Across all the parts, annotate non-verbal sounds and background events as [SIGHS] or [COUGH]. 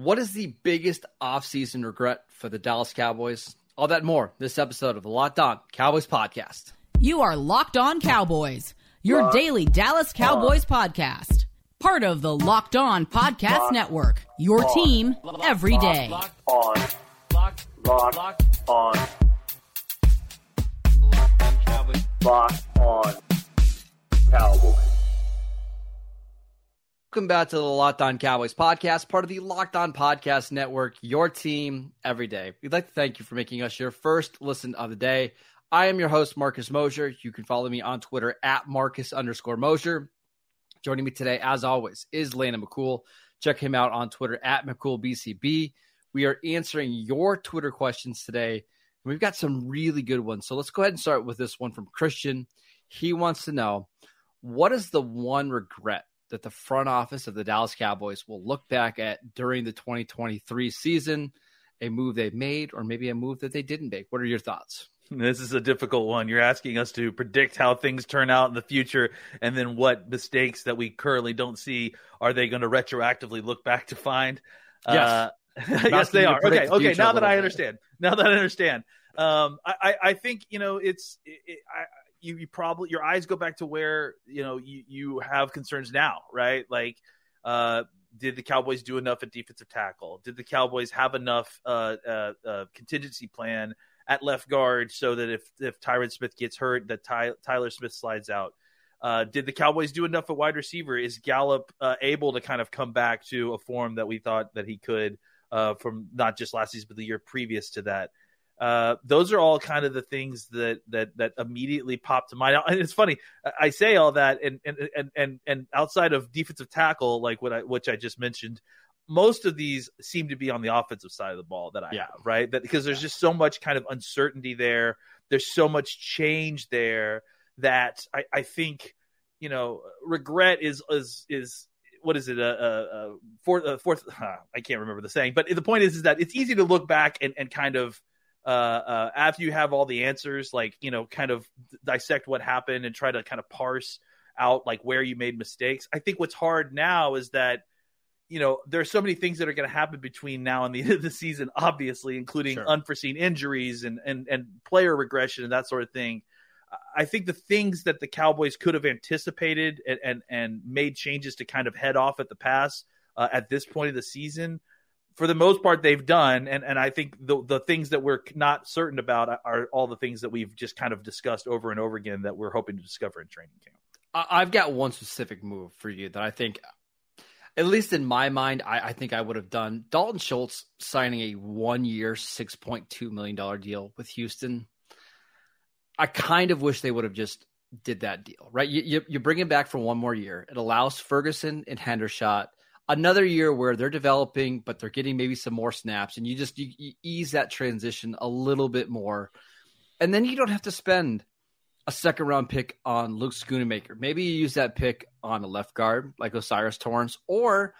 What is the biggest offseason regret for the Dallas Cowboys? All that more this episode of the Locked On Cowboys podcast. You are Locked On Cowboys, your Locked daily Dallas Cowboys on. podcast. Part of the Locked On Podcast Locked Network. Your on. team every day. Locked on. Locked, Locked on. Locked on Cowboys. Welcome back to the Locked On Cowboys podcast, part of the Locked On Podcast Network, your team every day. We'd like to thank you for making us your first listen of the day. I am your host, Marcus Mosher. You can follow me on Twitter at Marcus underscore Mosher. Joining me today, as always, is Landon McCool. Check him out on Twitter at McCoolBCB. We are answering your Twitter questions today. We've got some really good ones. So let's go ahead and start with this one from Christian. He wants to know what is the one regret that the front office of the Dallas Cowboys will look back at during the 2023 season, a move they made, or maybe a move that they didn't make. What are your thoughts? This is a difficult one. You're asking us to predict how things turn out in the future, and then what mistakes that we currently don't see are they going to retroactively look back to find? Yes, uh, yes, [LAUGHS] they are. Okay, okay. Now that I understand, now that I understand, um, I, I, think you know it's. It, I, you, you probably your eyes go back to where you know you, you have concerns now, right? Like, uh, did the Cowboys do enough at defensive tackle? Did the Cowboys have enough uh, uh, uh contingency plan at left guard so that if if Tyron Smith gets hurt, that Ty, Tyler Smith slides out? Uh, did the Cowboys do enough at wide receiver? Is Gallup uh, able to kind of come back to a form that we thought that he could uh, from not just last season but the year previous to that? Uh, those are all kind of the things that that that immediately pop to mind. And it's funny, I say all that, and and and and, and outside of defensive tackle, like what I which I just mentioned, most of these seem to be on the offensive side of the ball that I yeah. have, right? That because there's just so much kind of uncertainty there. There's so much change there that I, I think you know regret is is is what is it a, a, a fourth a fourth huh, [LAUGHS] I can't remember the saying, but the point is is that it's easy to look back and, and kind of uh, uh, after you have all the answers, like you know, kind of dissect what happened and try to kind of parse out like where you made mistakes. I think what's hard now is that you know there are so many things that are going to happen between now and the [LAUGHS] end of the season, obviously, including sure. unforeseen injuries and and and player regression and that sort of thing. I think the things that the Cowboys could have anticipated and and, and made changes to kind of head off at the pass uh, at this point of the season for the most part they've done and, and i think the, the things that we're not certain about are all the things that we've just kind of discussed over and over again that we're hoping to discover in training camp. I've got one specific move for you that i think at least in my mind i, I think i would have done. Dalton schultz signing a one year $6.2 million deal with houston. I kind of wish they would have just did that deal right? You, you, you bring him back for one more year. It allows ferguson and hendershot another year where they're developing, but they're getting maybe some more snaps, and you just you, you ease that transition a little bit more, and then you don't have to spend a second round pick on Luke Schoonmaker. Maybe you use that pick on a left guard like O'Cyrus Torrence, or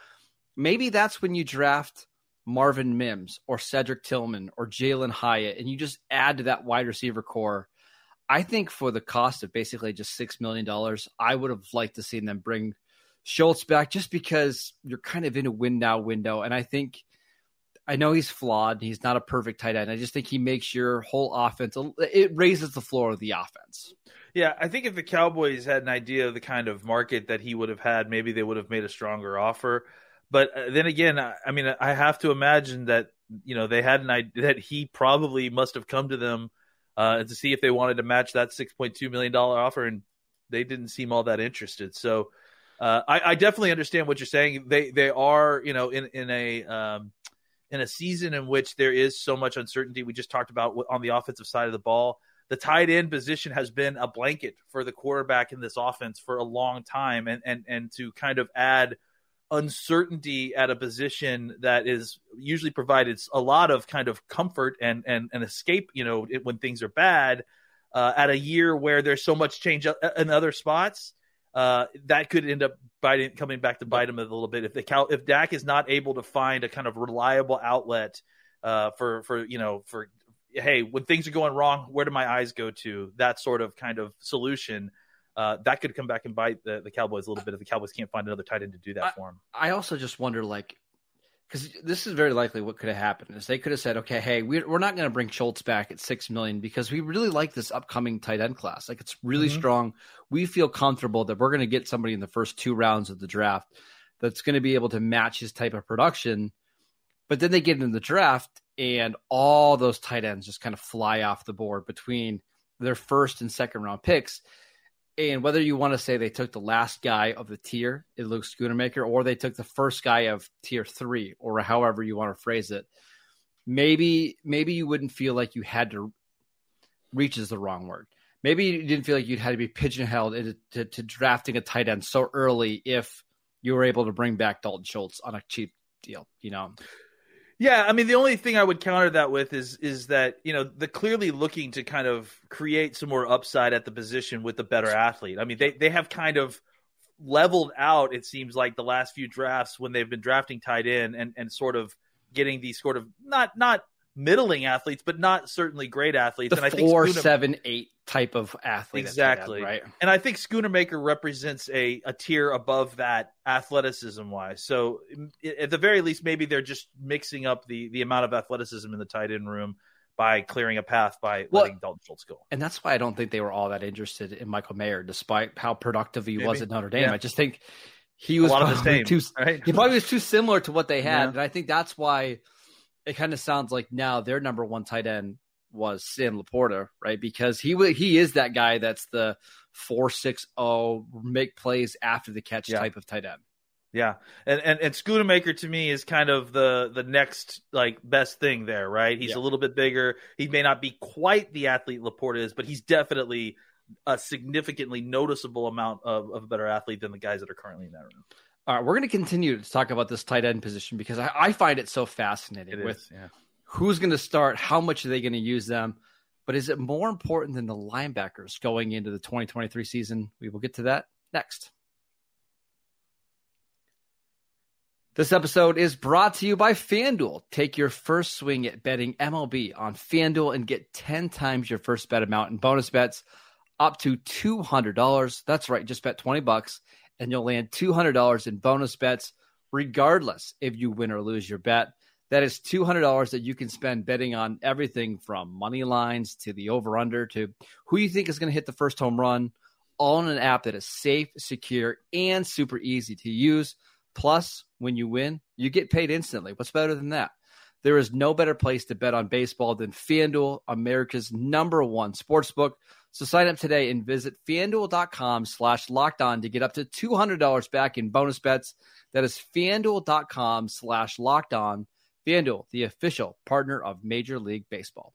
maybe that's when you draft Marvin Mims or Cedric Tillman or Jalin Hyatt, and you just add to that wide receiver core. I think for the cost of basically just six million dollars, I would have liked to see them bring Schultz back just because you're kind of in a win now window. And I think I know he's flawed. He's not a perfect tight end. I just think he makes your whole offense, it raises the floor of the offense. Yeah, I think if the Cowboys had an idea of the kind of market that he would have had, maybe they would have made a stronger offer. But uh, then again, I mean, I have to imagine that you know they had an idea that he probably must have come to them uh, to see if they wanted to match that six point two million dollar offer, and they didn't seem all that interested. So uh, I, I, definitely understand what you're saying. They they are you know in in a um, in a season in which there is so much uncertainty. We just talked about on the offensive side of the ball. The tight end position has been a blanket for the quarterback in this offense for a long time, and and and to kind of add uncertainty at a position that is usually provided a lot of kind of comfort and and, and escape. You know, when things are bad, uh, at a year where there's so much change uh, in other spots uh, that could end up biting, coming back to bite him a little bit if the Cal, if Dak is not able to find a kind of reliable outlet uh, for for you know for hey when things are going wrong where do my eyes go to that sort of kind of solution uh, that could come back and bite the, the Cowboys a little bit if the Cowboys can't find another tight end to do that I, for him. I also just wonder like because this is very likely what could have happened is they could have said, okay, hey, we're, we're not going to bring Schultz back at six million because we really like this upcoming tight end class. Like it's really mm-hmm. strong. We feel comfortable that we're going to get somebody in the first two rounds of the draft that's going to be able to match his type of production. But then they get in the draft and all those tight ends just kind of fly off the board between their first and second round picks. And whether you want to say they took the last guy of the tier in Luke Schoonmaker, or they took the first guy of tier three, or however you want to phrase it, maybe maybe you wouldn't feel like you had to reach is the wrong word. Maybe you didn't feel like you'd had to be pigeonholed into to, to drafting a tight end so early if you were able to bring back Dalton Schultz on a cheap deal. You know, yeah, I mean the only thing I would counter that with is is that you know the clearly looking to kind of create some more upside at the position with the better athlete. I mean they they have kind of leveled out it seems like the last few drafts when they've been drafting tight end and and sort of getting these sort of not not middling athletes, but not certainly great athletes. The and I think four, Schooner, seven, eight type of athlete. Exactly. right. And I think Schoonmaker represents a, a tier above that athleticism wise. So at the very least, maybe they're just mixing up the, the amount of athleticism in the tight end room by clearing a path by well, letting Dalton Schultz go. And that's why I don't think they were all that interested in Michael Mayer, despite how productive he maybe. was at Notre Dame. Yeah. I just think he was a lot of the same, too, right? he probably was too similar to what they had. Yeah. And I think that's why – it kind of sounds like now their number one tight end was Sam LaPorta, right? Because he he is that guy that's the four six zero make plays after the catch yeah. type of tight end. Yeah, and and and Schoonmaker to me is kind of the the next like best thing there, right? He's yeah. a little bit bigger. He may not be quite the athlete LaPorta is, but he's definitely a significantly noticeable amount of, of a better athlete than the guys that are currently in that room. All right, we're going to continue to talk about this tight end position because I, I find it so fascinating it with is, yeah. who's going to start, how much are they going to use them, but is it more important than the linebackers going into the 2023 season? We will get to that next. This episode is brought to you by FanDuel. Take your first swing at betting MLB on FanDuel and get 10 times your first bet amount in bonus bets up to $200. That's right, just bet 20 bucks and you'll land $200 in bonus bets, regardless if you win or lose your bet. That is $200 that you can spend betting on everything from money lines to the over under to who you think is going to hit the first home run, all in an app that is safe, secure, and super easy to use. Plus, when you win, you get paid instantly. What's better than that? There is no better place to bet on baseball than FanDuel, America's number one sports book. So sign up today and visit fanduel.com slash locked on to get up to $200 back in bonus bets. That is fanduel.com slash locked on. FanDuel, the official partner of Major League Baseball.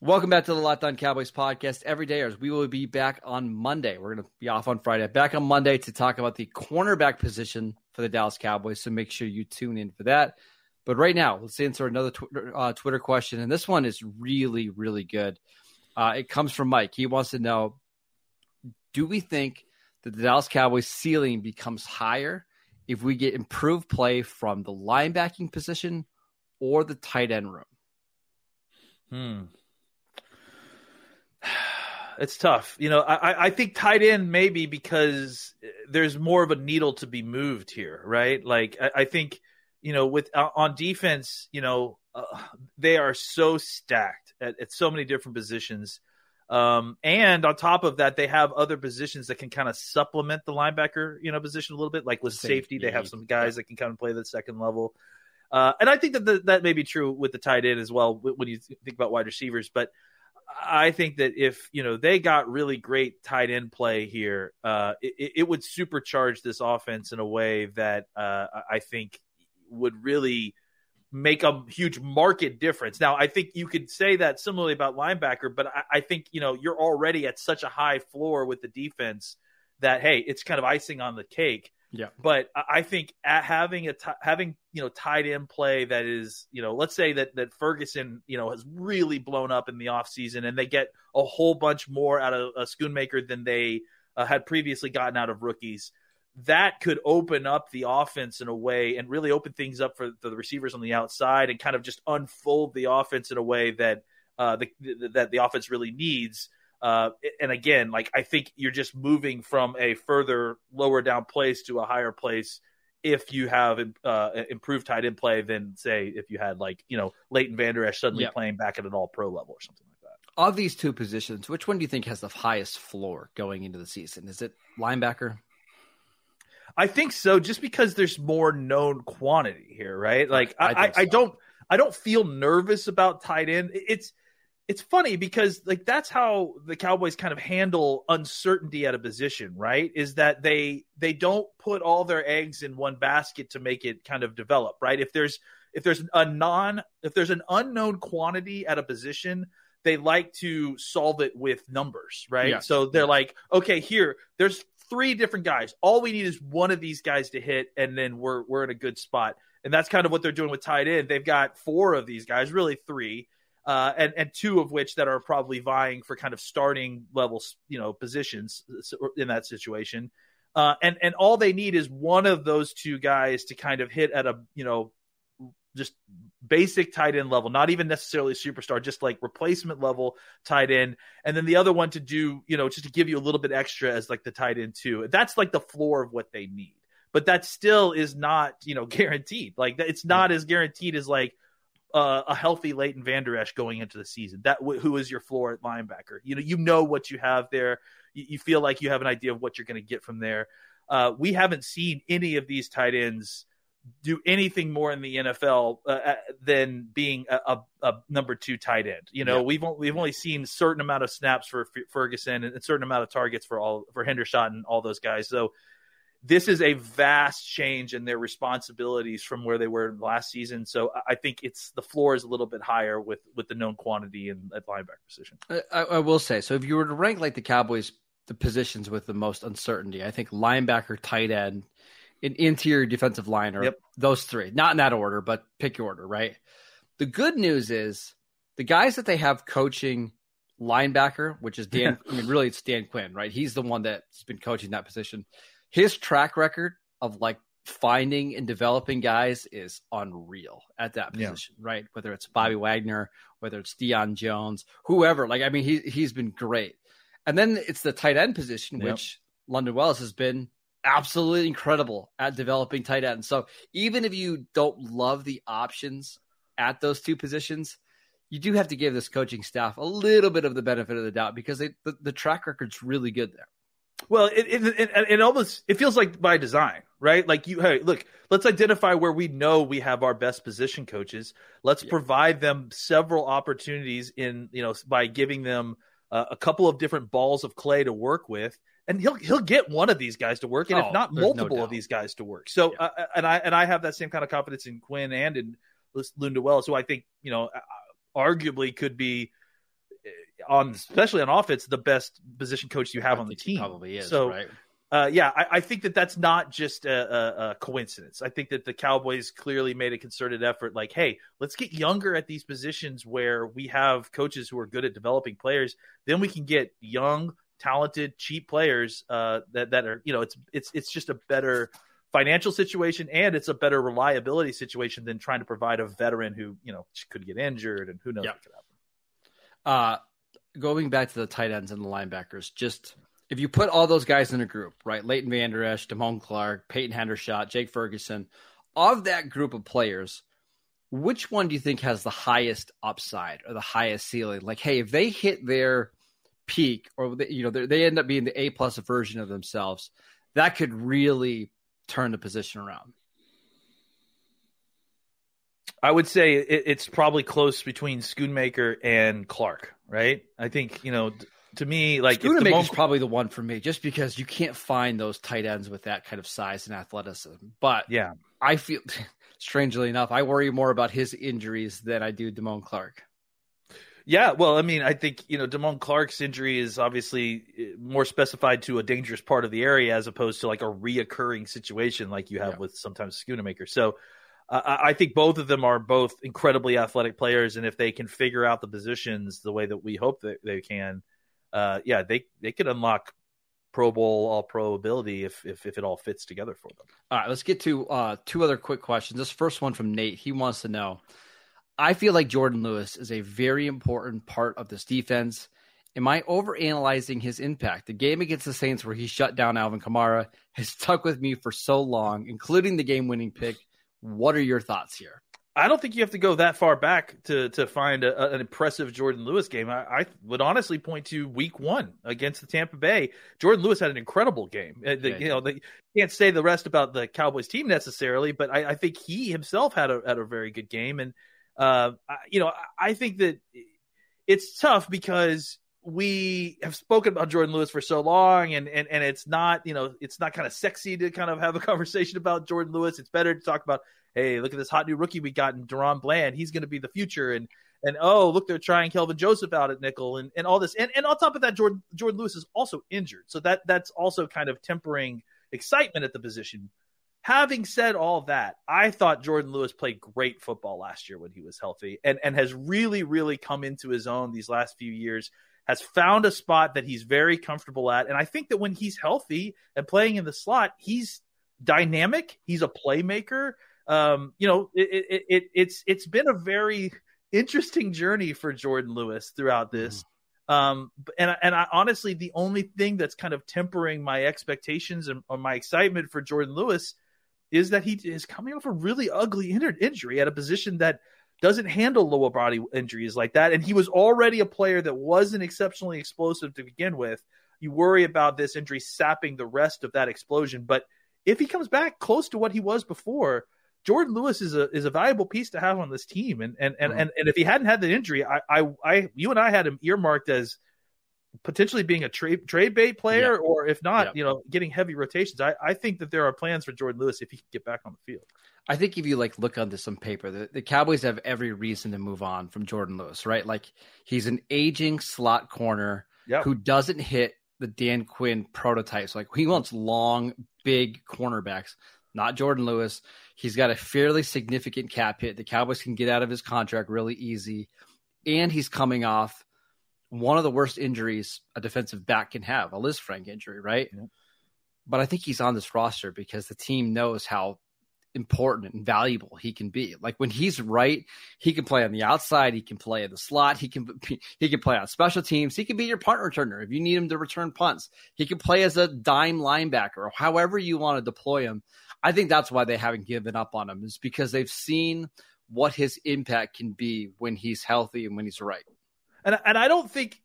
Welcome back to the Locked On Cowboys podcast. Every day, we will be back on Monday. We're going to be off on Friday. Back on Monday to talk about the cornerback position for the Dallas Cowboys. So make sure you tune in for that. But right now, let's answer another tw- uh, Twitter question. And this one is really, really good. Uh, it comes from Mike. He wants to know Do we think that the Dallas Cowboys ceiling becomes higher if we get improved play from the linebacking position or the tight end room? Hmm. [SIGHS] It's tough. You know, I, I think tight end maybe because there's more of a needle to be moved here, right? Like, I, I think – you know, with uh, on defense, you know, uh, they are so stacked at, at so many different positions. Um, and on top of that, they have other positions that can kind of supplement the linebacker, you know, position a little bit. Like with safety, they have some guys that can kind of play the second level. Uh, and I think that the, that may be true with the tight end as well when you think about wide receivers. But I think that if you know they got really great tight end play here, uh, it, it, would supercharge this offense in a way that uh, I think would really make a huge market difference. Now, I think you could say that similarly about linebacker, but I, I, think you know you're already at such a high floor with the defense that hey, it's kind of icing on the cake. Yeah. But I think at having a t- having you know tied in play that is you know let's say that that Ferguson you know has really blown up in the offseason and they get a whole bunch more out of a Schoonmaker than they uh, had previously gotten out of rookies that could open up the offense in a way and really open things up for the receivers on the outside and kind of just unfold the offense in a way that uh, the, that the offense really needs. Uh, and again, like I think you're just moving from a further lower down place to a higher place if you have uh, improved tight end play than say if you had like you know Leighton Vander Esch suddenly yep. playing back at an All Pro level or something like that. Of these two positions, which one do you think has the highest floor going into the season? Is it linebacker? I think so, just because there's more known quantity here, right? Like I, I, so. I don't I don't feel nervous about tight end. It's it's funny because like that's how the Cowboys kind of handle uncertainty at a position, right? Is that they they don't put all their eggs in one basket to make it kind of develop, right? If there's if there's a non if there's an unknown quantity at a position, they like to solve it with numbers, right? Yeah. So they're like, okay, here there's three different guys. All we need is one of these guys to hit and then we're we're in a good spot. And that's kind of what they're doing with tight end. They've got four of these guys, really three uh, and and two of which that are probably vying for kind of starting levels, you know, positions in that situation. Uh, and and all they need is one of those two guys to kind of hit at a you know just basic tight end level, not even necessarily superstar, just like replacement level tight end, and then the other one to do you know just to give you a little bit extra as like the tight end too. That's like the floor of what they need, but that still is not you know [LAUGHS] guaranteed. Like it's not as guaranteed as like uh, a healthy Leighton Vander Esch going into the season. That who is your floor at linebacker? You know, you know what you have there. You, you feel like you have an idea of what you're going to get from there. Uh, we haven't seen any of these tight ends do anything more in the NFL uh, uh, than being a, a, a, number two tight end. You know, yeah. we've only, we've only seen certain amount of snaps for F- Ferguson and a certain amount of targets for all for Hendershot and all those guys. So this is a vast change in their responsibilities from where they were last season. So I think it's the floor is a little bit higher with with the known quantity in at linebacker position. I, I will say so. If you were to rank like the Cowboys, the positions with the most uncertainty, I think linebacker, tight end, an interior defensive line or yep. those three. Not in that order, but pick your order. Right. The good news is the guys that they have coaching linebacker, which is Dan. [LAUGHS] I mean, really, it's Dan Quinn, right? He's the one that's been coaching that position his track record of like finding and developing guys is unreal at that position, yeah. right? Whether it's Bobby Wagner, whether it's Deion Jones, whoever. Like, I mean, he he's been great. And then it's the tight end position, yep. which Lunda Wells has been absolutely incredible at developing tight ends. So even if you don't love the options at those two positions, you do have to give this coaching staff a little bit of the benefit of the doubt because they, the, the track record's really good there. Well, it, it, it, it, almost it feels like by design, right? Like you, hey, look, let's identify where we know we have our best position coaches. Let's yeah. provide them several opportunities in you know by giving them uh, a couple of different balls of clay to work with, and he'll he'll get one of these guys to work, and oh, if not multiple no of these guys to work. So, yeah. uh, and I and I have that same kind of confidence in Quinn and in Lunda Wells, who I think you know arguably could be on especially on offense the best position coach you have I on the team. Probably is. So, right? Uh, yeah, I, I, think that that's not just a, a, a, coincidence. I think that the Cowboys clearly made a concerted effort. Like, hey, let's get younger at these positions where we have coaches who are good at developing players. Then we can get young, talented, cheap players uh, that that are you know it's it's it's just a better financial situation and it's a better reliability situation than trying to provide a veteran who you know could get injured and who knows yep. what could happen. Uh, going back to the tight ends and the linebackers, just if you put all those guys in a group, right? Leighton Vander Esch, Damone Clark, Peyton Hendershot, Jake Ferguson, of that group of players, which one do you think has the highest upside or the highest ceiling? Like, hey, if they hit their peak or they, you know they end up being the A plus version of themselves, that could really turn the position around. I would say it, it's probably close between Schoonmaker and Clark, right? I think you know, to me, like Schoonmaker is probably the one for me, just because you can't find those tight ends with that kind of size and athleticism. But yeah, I feel [LAUGHS] strangely enough, I worry more about his injuries than I do Damone Clark. Yeah, well, I mean, I think you know Damone Clark's injury is obviously eh, more specified to a dangerous part of the area as opposed to like a reoccurring situation like you have yeah. with sometimes Schoonmaker. So uh, I think both of them are both incredibly athletic players, and if they can figure out the positions the way that we hope that they can, uh, yeah, they they could unlock Pro Bowl All Pro ability if, if if it all fits together for them. All right, let's get to uh, two other quick questions. This first one from Nate. He wants to know. I feel like Jourdan Lewis is a very important part of this defense. Am I overanalyzing his impact? The game against the Saints, where he shut down Alvin Kamara, has stuck with me for so long, including the game winning pick. What are your thoughts here? I don't think you have to go that far back to to find a, an impressive Jourdan Lewis game. I, I, would honestly point to Week One against the Tampa Bay. Jourdan Lewis had an incredible game. Uh, the, yeah, you know, can't say the rest about the Cowboys team necessarily, but I, I think he himself had a had a very good game. And uh, you know, I think that it's tough because we have spoken about Jourdan Lewis for so long, and and and it's not you know it's not kind of sexy to kind of have a [LAUGHS] conversation about Jourdan Lewis. It's better to talk about hey, look at this hot new rookie we got in DaRon Bland. He's going to be the future. And and oh, look, they're trying Kelvin Joseph out at nickel and, and all this. And and on top of that, Jourdan Jourdan Lewis is also injured. So that that's also kind of tempering excitement at the position. Having said all that, I thought Jourdan Lewis played great football last year when he was healthy and, and has really, really come into his own these last few years, has found a spot that he's very comfortable at. And I think that when he's healthy and playing in the slot, he's dynamic, he's a playmaker um, you know, it, it, it, it's it's been a very interesting journey for Jourdan Lewis throughout this. Mm. Um, and and I, honestly, the only thing that's kind of tempering my expectations and or my excitement for Jourdan Lewis is that he is coming off a really ugly injury at a position that doesn't handle lower body injuries like that. And he was already a player that wasn't exceptionally explosive to begin with. You worry about this injury sapping the rest of that explosion. But if he comes back close to what he was before, Jourdan Lewis is a is a valuable piece to have on this team, and and and, mm-hmm. and, and if he hadn't had the injury, I, I I you and I had him earmarked as potentially being a trade trade bait player, yeah. or if not, yeah. you know, getting heavy rotations. I I think that there are plans for Jourdan Lewis if he can get back on the field. I think if you like look onto some paper, the, the Cowboys have every reason to move on from Jourdan Lewis, right? Like he's an aging slot corner yep. who doesn't hit the Dan Quinn prototypes. Like he wants long, big cornerbacks not Jourdan Lewis. He's got a fairly significant cap hit. The Cowboys can get out of his contract really easy. And he's coming off one of the worst injuries a defensive back can have, a Liz Lisfranc injury, right? Yeah. But I think he's on this roster because the team knows how important and valuable he can be. Like when he's right, he can play on the outside, he can play in the slot, he can [LAUGHS] he can play on special teams, he can be your punt returner if you need him to return punts. He can play as a dime linebacker or however you want to deploy him. I think that's why they haven't given up on him is because they've seen what his impact can be when he's healthy and when he's right. And and I don't think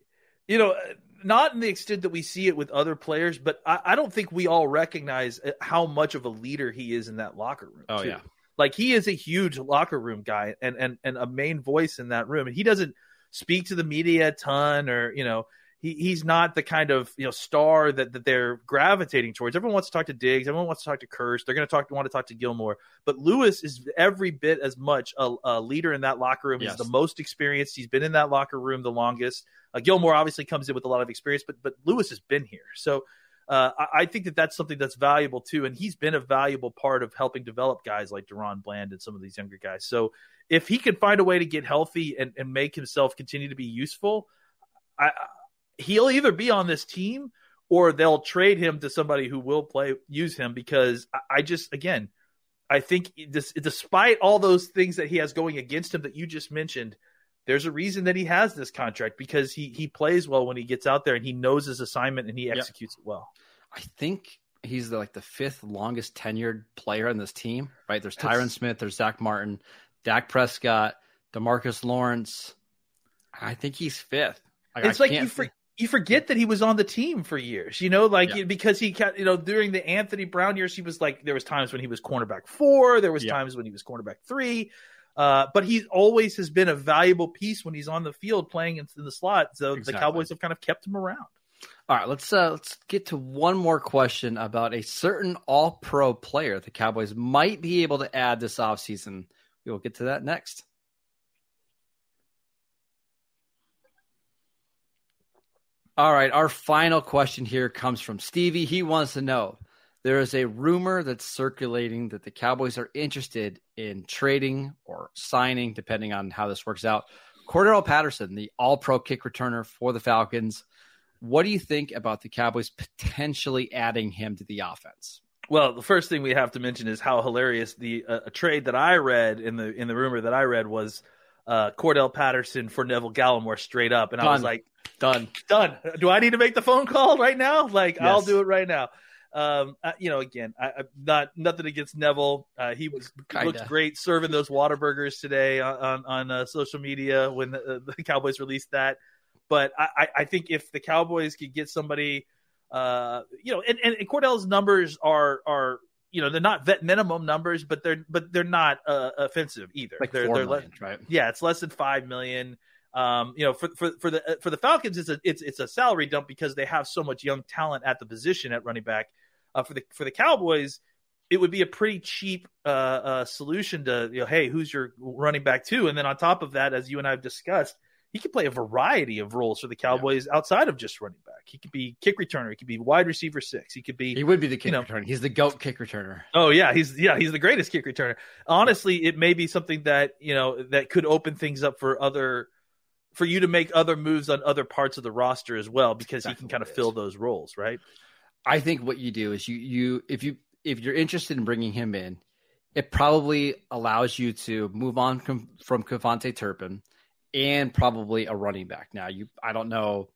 you know not in the extent that we see it with other players, but I, I don't think we all recognize uh, how much of a leader he is in that locker room. Oh too. yeah, like he is a huge locker room guy and and and a main voice in that room, and he doesn't speak to the media a ton or you know he, he's not the kind of you know star that, that they're gravitating towards. Everyone wants to talk to Diggs. Everyone wants to talk to Kearse. They're going to talk want to talk to Gilmore. But Lewis is every bit as much a, a leader in that locker room. Yes. He's the most experienced. He's been in that locker room the longest. Uh, Gilmore obviously comes in with a lot of experience, but but Lewis has been here. So uh, I, I, think that that's something that's valuable too, and he's been a valuable part of helping develop guys like DaRon Bland and some of these younger guys. So if he can find a way to get healthy and, and make himself continue to be useful, I, he'll either be on this team or they'll trade him to somebody who will play use him because I, just again I think this, despite all those things that he has going against him that you just mentioned, there's a reason that he has this contract because he he plays well when he gets out there and he knows his assignment and he executes it well. I think he's the, like the fifth longest tenured player on this team. Right? There's Tyron Smith, there's Zack Martin, Dak Prescott, Demarcus Lawrence. I think he's fifth. Like, it's I like you, for, you forget that he was on the team for years, you know, like yeah. because he you know during the Anthony Brown years, he was like there was times when he was cornerback four, there was yeah. times when he was cornerback three, uh, but he always has been a valuable piece when he's on the field playing in the slot. So exactly. the Cowboys have kind of kept him around. All right, let's uh, let's get to one more question about a certain All Pro player the Cowboys might be able to add this offseason. We will get to that next. All right, our final question here comes from Stevie. He wants to know there is a rumor that's circulating that the Cowboys are interested in trading or signing, depending on how this works out. Cordarrelle Patterson, the all pro kick returner for the Falcons. What do you think about the Cowboys potentially adding him to the offense? Well, the first thing we have to mention is how hilarious the uh, a trade that I read in the in the rumor that I read was uh, Cordarrelle Patterson for Neville Gallimore straight up, and done. I was like, done, done. Do I need to make the phone call right now? Like, yes. I'll do it right now. Um, uh, you know, again, I, am not nothing against Neville. Uh, he was Kinda. looked great serving those Whataburgers today on on, on uh, social media when the, the, Cowboys released that. But I, I think if the Cowboys could get somebody, uh, you know, and, and, Cordarrelle's numbers are are you know they're not vet minimum numbers, but they're but they're not uh, offensive either. Like they're, four they're million, right? Yeah, it's less than five million. Um, you know, for, for for the for the Falcons, it's a it's it's a salary dump because they have so much young talent at the position at running back. Uh, for the for the Cowboys, it would be a pretty cheap uh, uh, solution to you know, hey, who's your running back too? And then on top of that, as you and I have discussed, he could play a variety of roles for the Cowboys yeah. outside of just running back. He could be kick returner. He could be wide receiver six. He could be. He would be the kick you know, returner. He's the goat kick returner. Oh yeah, he's yeah he's the greatest kick returner. Honestly, it may be something that you know that could open things up for other for you to make other moves on other parts of the roster as well because exactly he can kind of fill those roles, right? I think what you do is you you if you if you're interested in bringing him in, it probably allows you to move on from, from KaVontae Turpin and probably a running back. Now you I don't know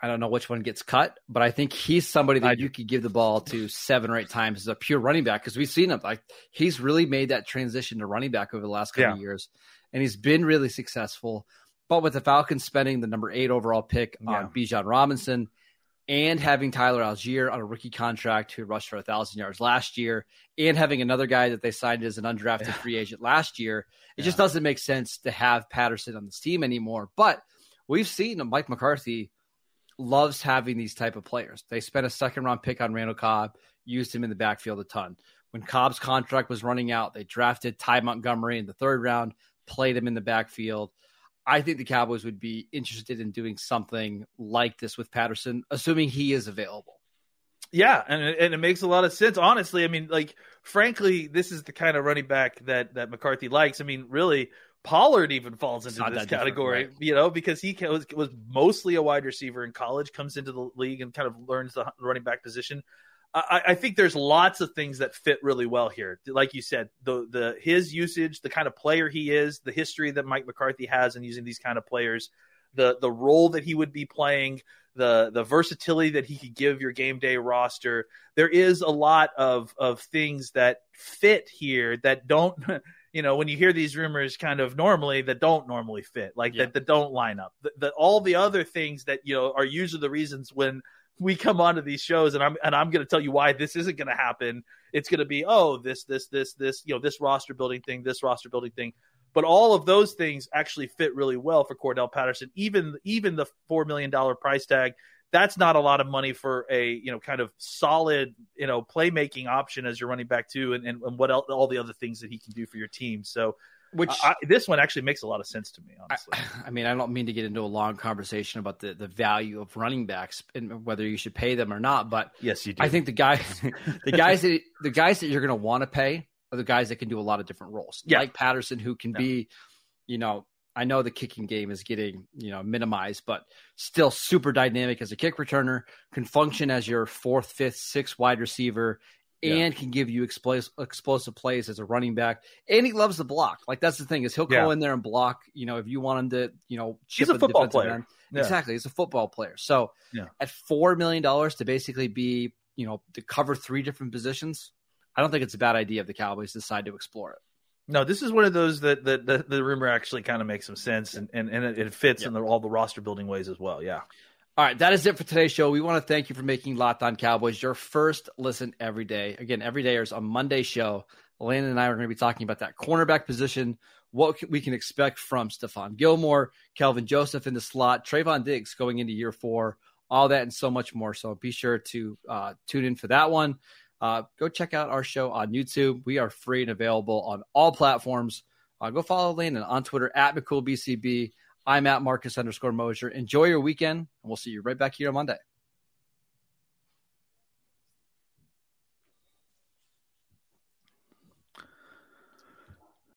I don't know which one gets cut, but I think he's somebody that you could give the ball to seven or eight times as a pure running back because we've seen him like he's really made that transition to running back over the last couple yeah. of years, and he's been really successful. But with the Falcons spending the number eight overall pick yeah. on Bijan Robinson and having Tyler Allgeier on a rookie contract who rushed for a thousand yards last year, and having another guy that they signed as an undrafted yeah. free agent last year, it yeah. just doesn't make sense to have Patterson on this team anymore. But we've seen Mike McCarthy loves having these type of players. They spent a second round pick on Randall Cobb, used him in the backfield a ton. When Cobb's contract was running out, they drafted Ty Montgomery in the third round, played him in the backfield. I think the Cowboys would be interested in doing something like this with Patterson, assuming he is available. Yeah, and it, and it makes a lot of sense. Honestly, I mean, like, frankly, this is the kind of running back that that McCarthy likes. I mean, really, Pollard even falls into this category, right? you know, because he was, was mostly a wide receiver in college, comes into the league and kind of learns the running back position. I, I, think there's lots of things that fit really well here. Like you said, the the his usage, the kind of player he is, the history that Mike McCarthy has in using these kind of players, the the role that he would be playing, the the versatility that he could give your game day roster. There is a lot of of things that fit here that don't [LAUGHS] you know when you hear these rumors kind of normally that don't normally fit like yeah. that that don't line up the, the, all the other things that you know are usually the reasons when we come onto these shows and I'm and I'm going to tell you why this isn't going to happen. It's going to be oh this this this this you know this roster building thing, this roster building thing. But all of those things actually fit really well for Cordell Patterson. Even even the four million dollar price tag, that's not a lot of money for a you know kind of solid you know playmaking option as your running back too, and, and, and what else, all the other things that he can do for your team. So which I, this one actually makes a lot of sense to me. Honestly, I, [LAUGHS] I, mean, I don't mean to get into a long conversation about the, the value of running backs and whether you should pay them or not, but yes, you do. I think the guys, [LAUGHS] the guys that the guys that you're going to want to pay are the guys that can do a lot of different roles, yeah. like Patterson, who can yeah. be, you know, I know the kicking game is getting you know minimized, but still super dynamic as a kick returner. Can function as your fourth, fifth, sixth wide receiver and yeah. can give you explosive, explosive plays as a running back. And he loves the block. Like that's the thing is he'll go yeah. in there and block. You know, if you want him to, you know, he's a football player. Yeah. Exactly, he's a football player. So at four million dollars to basically be, you know, to cover three different positions, I don't think it's a bad idea if the Cowboys decide to explore it. No, this is one of those that, that, that the rumor actually kind of makes some sense and, and, and it, fits in the, all the roster building ways as well. Yeah. All right, that is it for today's show. We want to thank you for making Locked On Cowboys your first listen every day. Again, every day is a Monday show. Landon and I are going to be talking about that cornerback position, what we can expect from Stephon Gilmore, Kelvin Joseph in the slot, Trevon Diggs going into year four, all that and so much more. So be sure to uh, tune in for that one. Uh, go check out our show on YouTube. We are free and available on all platforms. Uh, go follow Landon on Twitter at McCoolBCB. I'm at Marcus underscore Mosher. Enjoy your weekend, and we'll see you right back here on Monday.